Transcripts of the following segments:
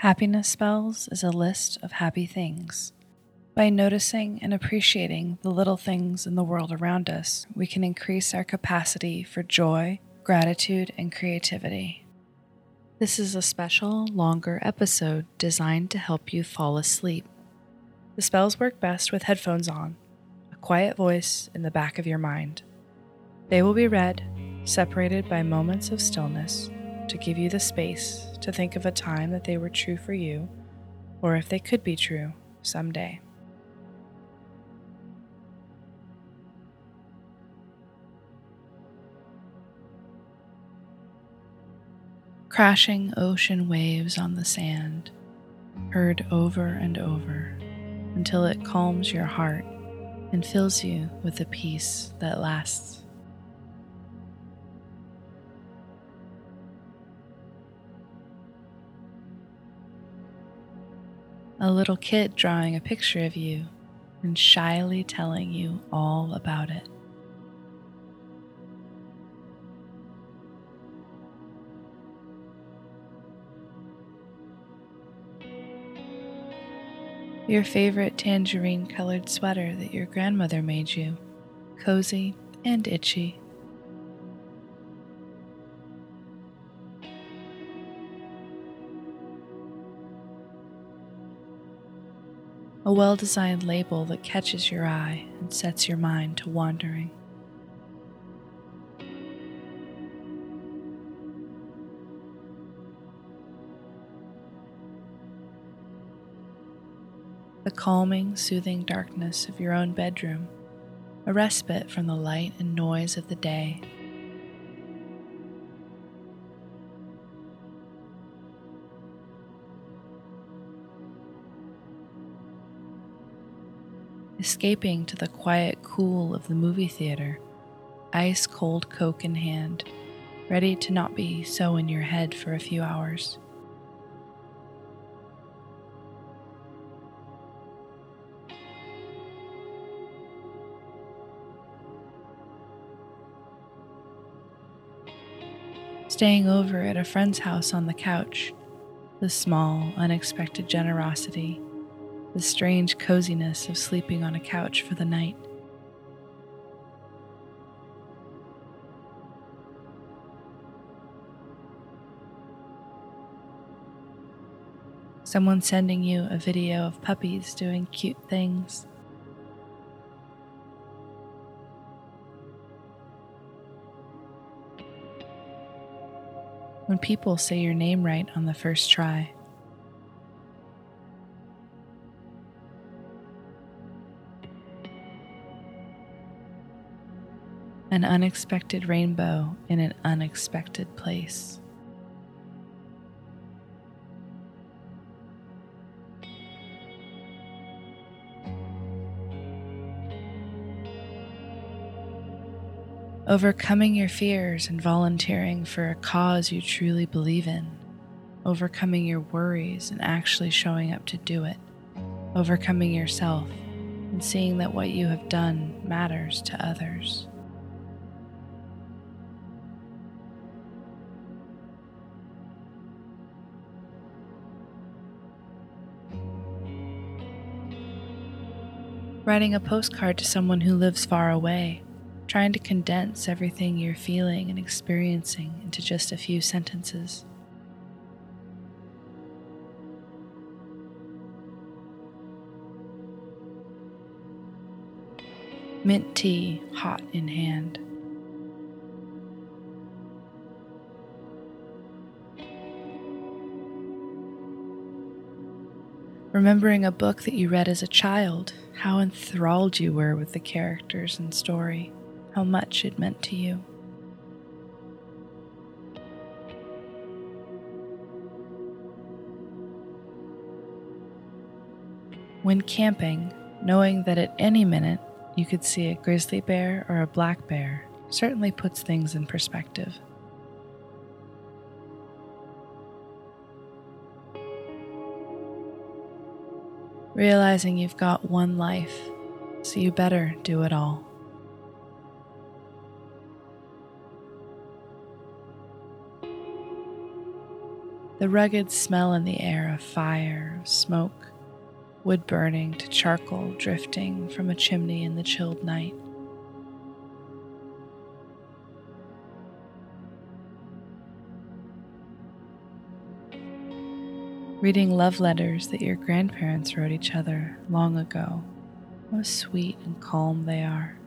Happiness Spells is a list of happy things. By noticing and appreciating the little things in the world around us, we can increase our capacity for joy, gratitude, and creativity. This is a special, longer episode designed to help you fall asleep. The spells work best with headphones on, a quiet voice in the back of your mind. They will be read, separated by moments of stillness, to give you the space to think of a time that they were true for you, or if they could be true someday. crashing ocean waves on the sand, heard over and over until it calms your heart and fills you with a peace that lasts. A little kid drawing a picture of you and shyly telling you all about it. your favorite tangerine colored sweater that your grandmother made you, cozy and itchy. A well designed label that catches your eye and sets your mind to wandering. the calming, soothing darkness of your own bedroom, a respite from the light and noise of the day. Escaping to the quiet cool of the movie theater, ice cold Coke in hand, ready to not be so in your head for a few hours. staying over at a friend's house on the couch, the small, unexpected generosity, the strange coziness of sleeping on a couch for the night. Someone sending you a video of puppies doing cute things. when people say your name right on the first try. An unexpected rainbow in an unexpected place. overcoming your fears and volunteering for a cause you truly believe in, overcoming your worries and actually showing up to do it, overcoming yourself and seeing that what you have done matters to others. Writing a postcard to someone who lives far away trying to condense everything you're feeling and experiencing into just a few sentences. Mint tea hot in hand. Remembering a book that you read as a child, how enthralled you were with the characters and story how much it meant to you. When camping, knowing that at any minute you could see a grizzly bear or a black bear certainly puts things in perspective. Realizing you've got one life, so you better do it all. The rugged smell in the air of fire, smoke, wood burning to charcoal drifting from a chimney in the chilled night. Reading love letters that your grandparents wrote each other long ago. How sweet and calm they are.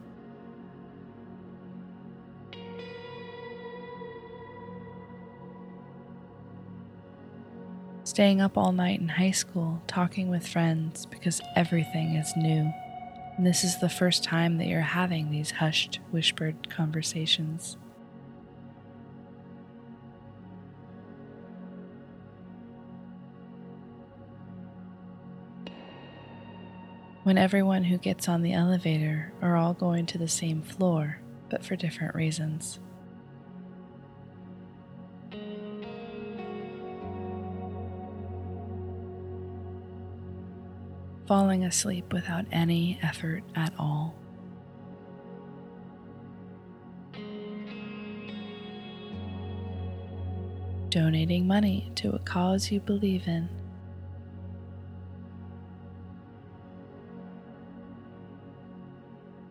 Staying up all night in high school, talking with friends because everything is new. And this is the first time that you're having these hushed, whispered conversations. When everyone who gets on the elevator are all going to the same floor, but for different reasons. falling asleep without any effort at all. Donating money to a cause you believe in.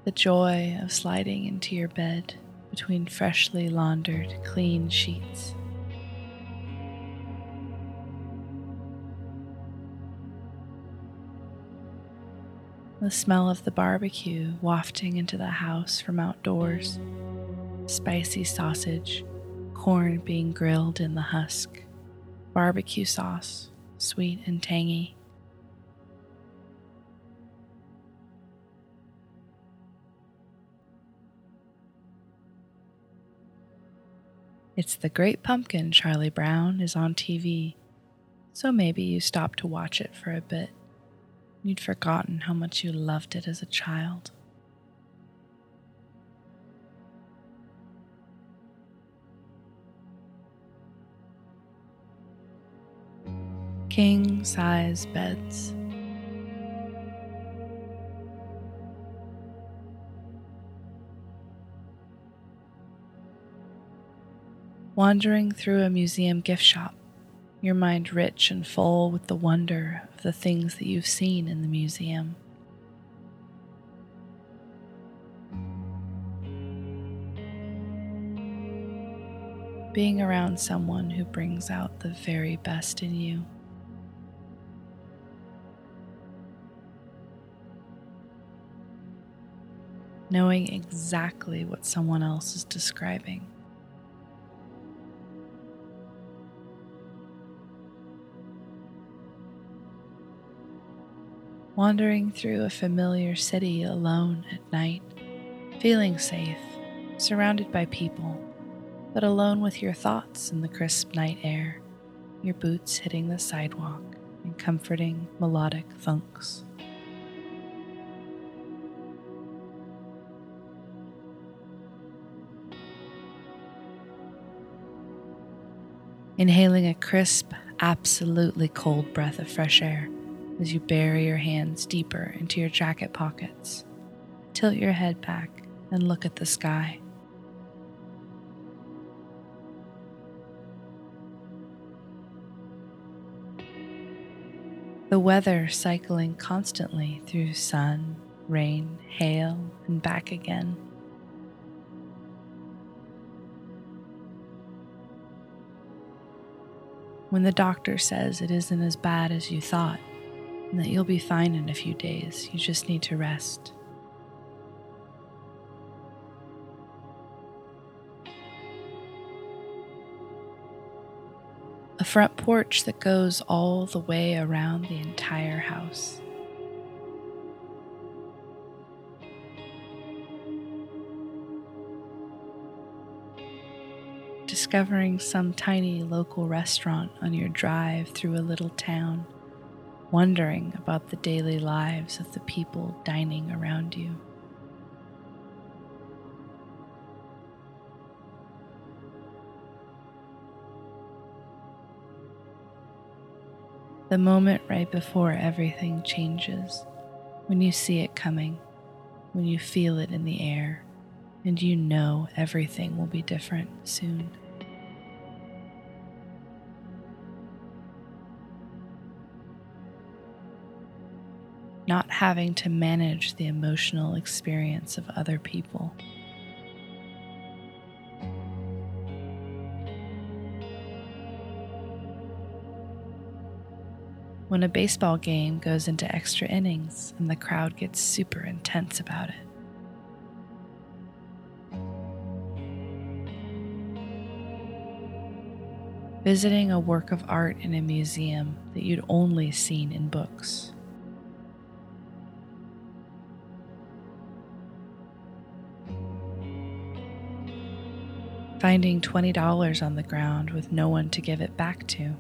The joy of sliding into your bed between freshly laundered, clean sheets. the smell of the barbecue wafting into the house from outdoors, spicy sausage, corn being grilled in the husk, barbecue sauce, sweet and tangy. It's the Great Pumpkin, Charlie Brown is on TV, so maybe you stop to watch it for a bit. You'd forgotten how much you loved it as a child. King size beds. Wandering through a museum gift shop your mind rich and full with the wonder of the things that you've seen in the museum. Being around someone who brings out the very best in you. Knowing exactly what someone else is describing. Wandering through a familiar city alone at night, feeling safe, surrounded by people, but alone with your thoughts in the crisp night air, your boots hitting the sidewalk in comforting melodic thunks. Inhaling a crisp, absolutely cold breath of fresh air as you bury your hands deeper into your jacket pockets. Tilt your head back and look at the sky. The weather cycling constantly through sun, rain, hail, and back again. When the doctor says it isn't as bad as you thought, and that you'll be fine in a few days. You just need to rest. A front porch that goes all the way around the entire house. Discovering some tiny local restaurant on your drive through a little town wondering about the daily lives of the people dining around you. The moment right before everything changes, when you see it coming, when you feel it in the air, and you know everything will be different soon. Not having to manage the emotional experience of other people. When a baseball game goes into extra innings and the crowd gets super intense about it. visiting a work of art in a museum that you'd only seen in books. Finding $20 on the ground with no one to give it back to.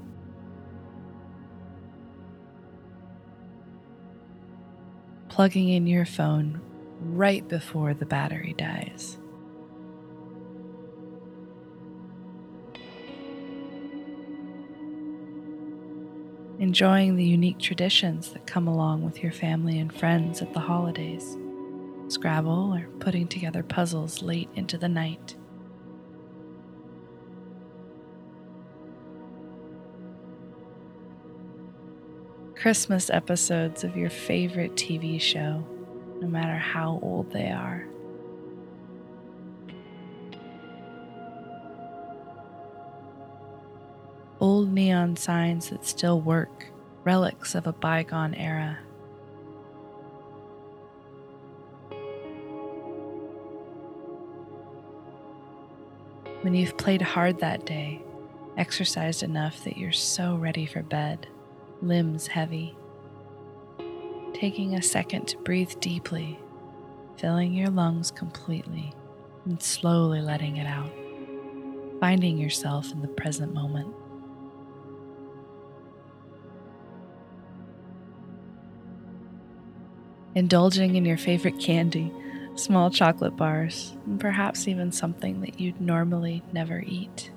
Plugging in your phone right before the battery dies. enjoying the unique traditions that come along with your family and friends at the holidays, Scrabble, or putting together puzzles late into the night. Christmas episodes of your favorite TV show, no matter how old they are. old neon signs that still work, relics of a bygone era. When you've played hard that day, exercised enough that you're so ready for bed, limbs heavy, taking a second to breathe deeply, filling your lungs completely, and slowly letting it out, finding yourself in the present moment. indulging in your favorite candy, small chocolate bars, and perhaps even something that you'd normally never eat.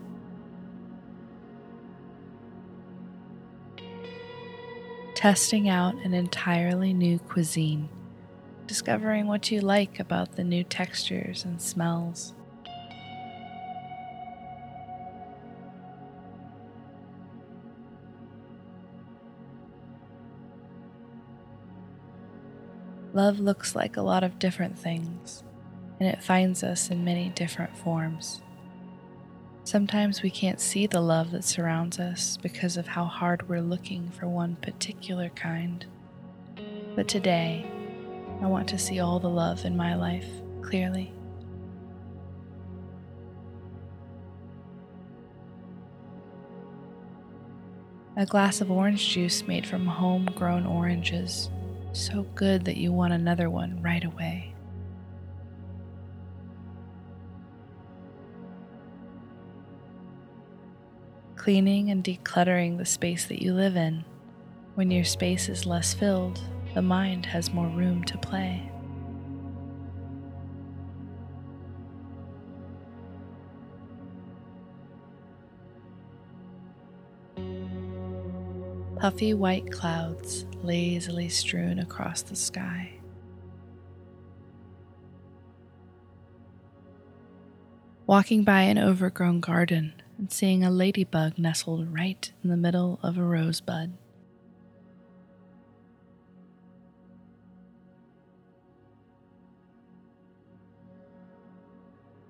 Testing out an entirely new cuisine, discovering what you like about the new textures and smells. Love looks like a lot of different things, and it finds us in many different forms. Sometimes we can't see the love that surrounds us because of how hard we're looking for one particular kind. But today, I want to see all the love in my life clearly. A glass of orange juice made from homegrown oranges so good that you want another one right away. Cleaning and decluttering the space that you live in. When your space is less filled, the mind has more room to play. puffy white clouds lazily strewn across the sky. Walking by an overgrown garden and seeing a ladybug nestled right in the middle of a rosebud.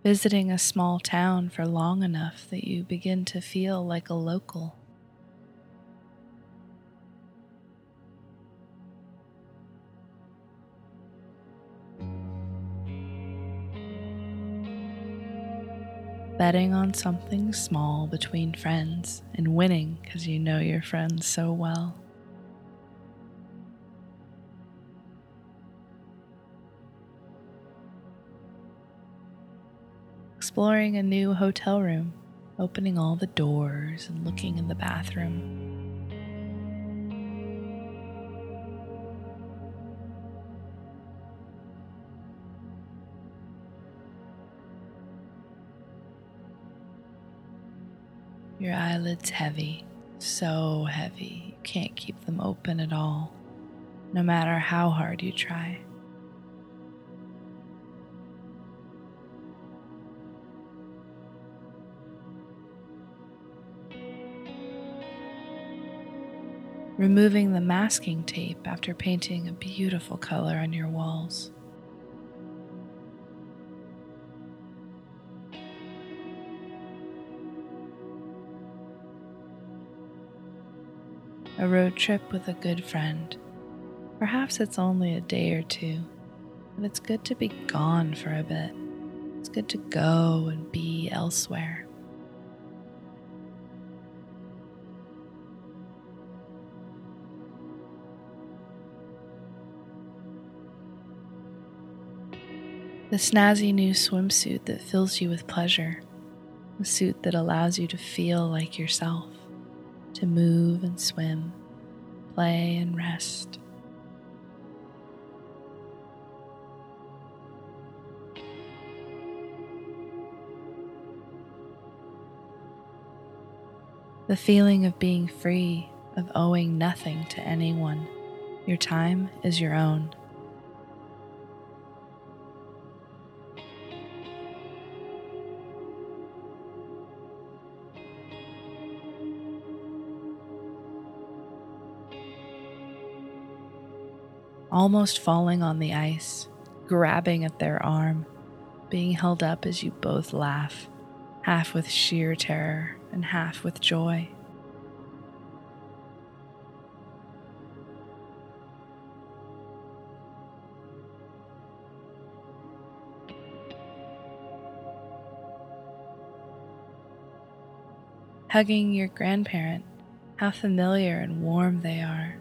Visiting a small town for long enough that you begin to feel like a local. Betting on something small between friends and winning because you know your friends so well. Exploring a new hotel room, opening all the doors and looking in the bathroom. Your eyelids heavy, so heavy, you can't keep them open at all, no matter how hard you try. removing the masking tape after painting a beautiful color on your walls. A road trip with a good friend. Perhaps it's only a day or two, but it's good to be gone for a bit. It's good to go and be elsewhere. The snazzy new swimsuit that fills you with pleasure, a suit that allows you to feel like yourself, to move and swim, play and rest. The feeling of being free, of owing nothing to anyone. Your time is your own. Almost falling on the ice, grabbing at their arm, being held up as you both laugh, half with sheer terror and half with joy. Hugging your grandparent, how familiar and warm they are.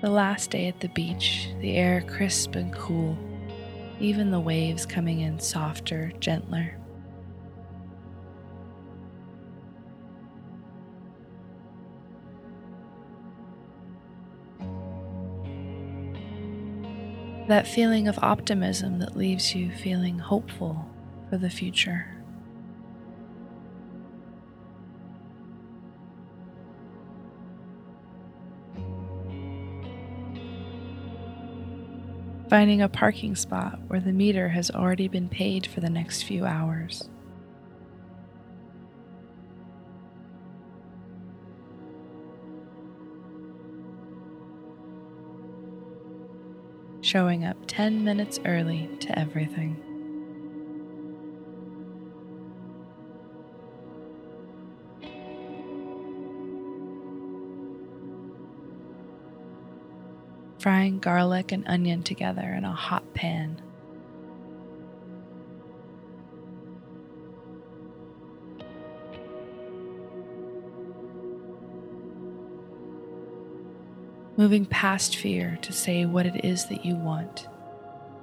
The last day at the beach, the air crisp and cool, even the waves coming in softer, gentler. That feeling of optimism that leaves you feeling hopeful for the future. Finding a parking spot where the meter has already been paid for the next few hours. Showing up 10 minutes early to everything. Frying garlic and onion together in a hot pan. Moving past fear to say what it is that you want,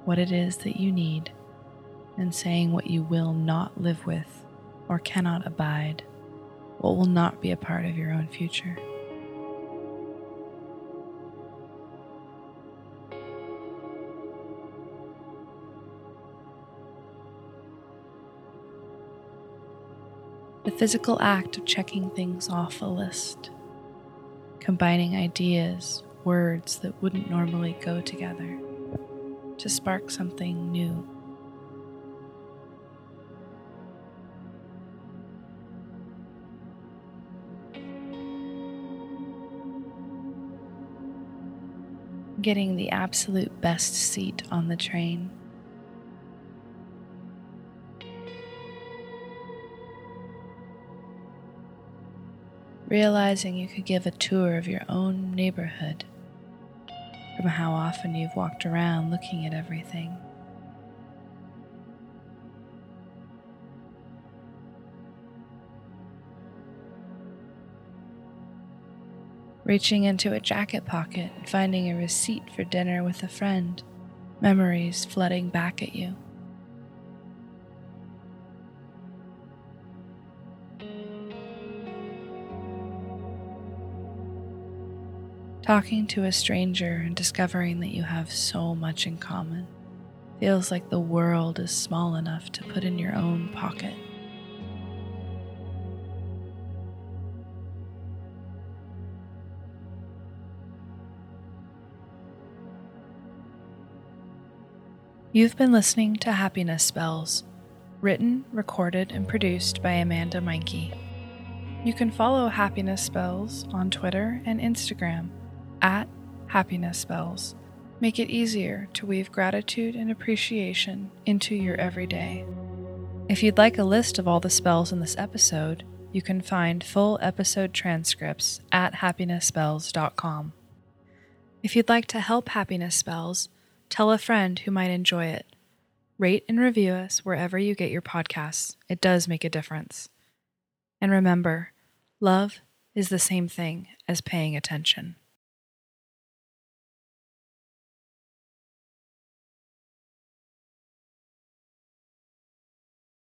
what it is that you need, and saying what you will not live with or cannot abide, what will not be a part of your own future. The physical act of checking things off a list, combining ideas, words that wouldn't normally go together to spark something new. Getting the absolute best seat on the train. Realizing you could give a tour of your own neighborhood from how often you've walked around looking at everything. Reaching into a jacket pocket and finding a receipt for dinner with a friend, memories flooding back at you. Talking to a stranger and discovering that you have so much in common feels like the world is small enough to put in your own pocket. You've been listening to Happiness Spells, written, recorded, and produced by Amanda Meinke. You can follow Happiness Spells on Twitter and Instagram at Happiness Spells. Make it easier to weave gratitude and appreciation into your everyday. If you'd like a list of all the spells in this episode, you can find full episode transcripts at happinessspells.com. If you'd like to help Happiness Spells, tell a friend who might enjoy it. Rate and review us wherever you get your podcasts. It does make a difference. And remember, love is the same thing as paying attention.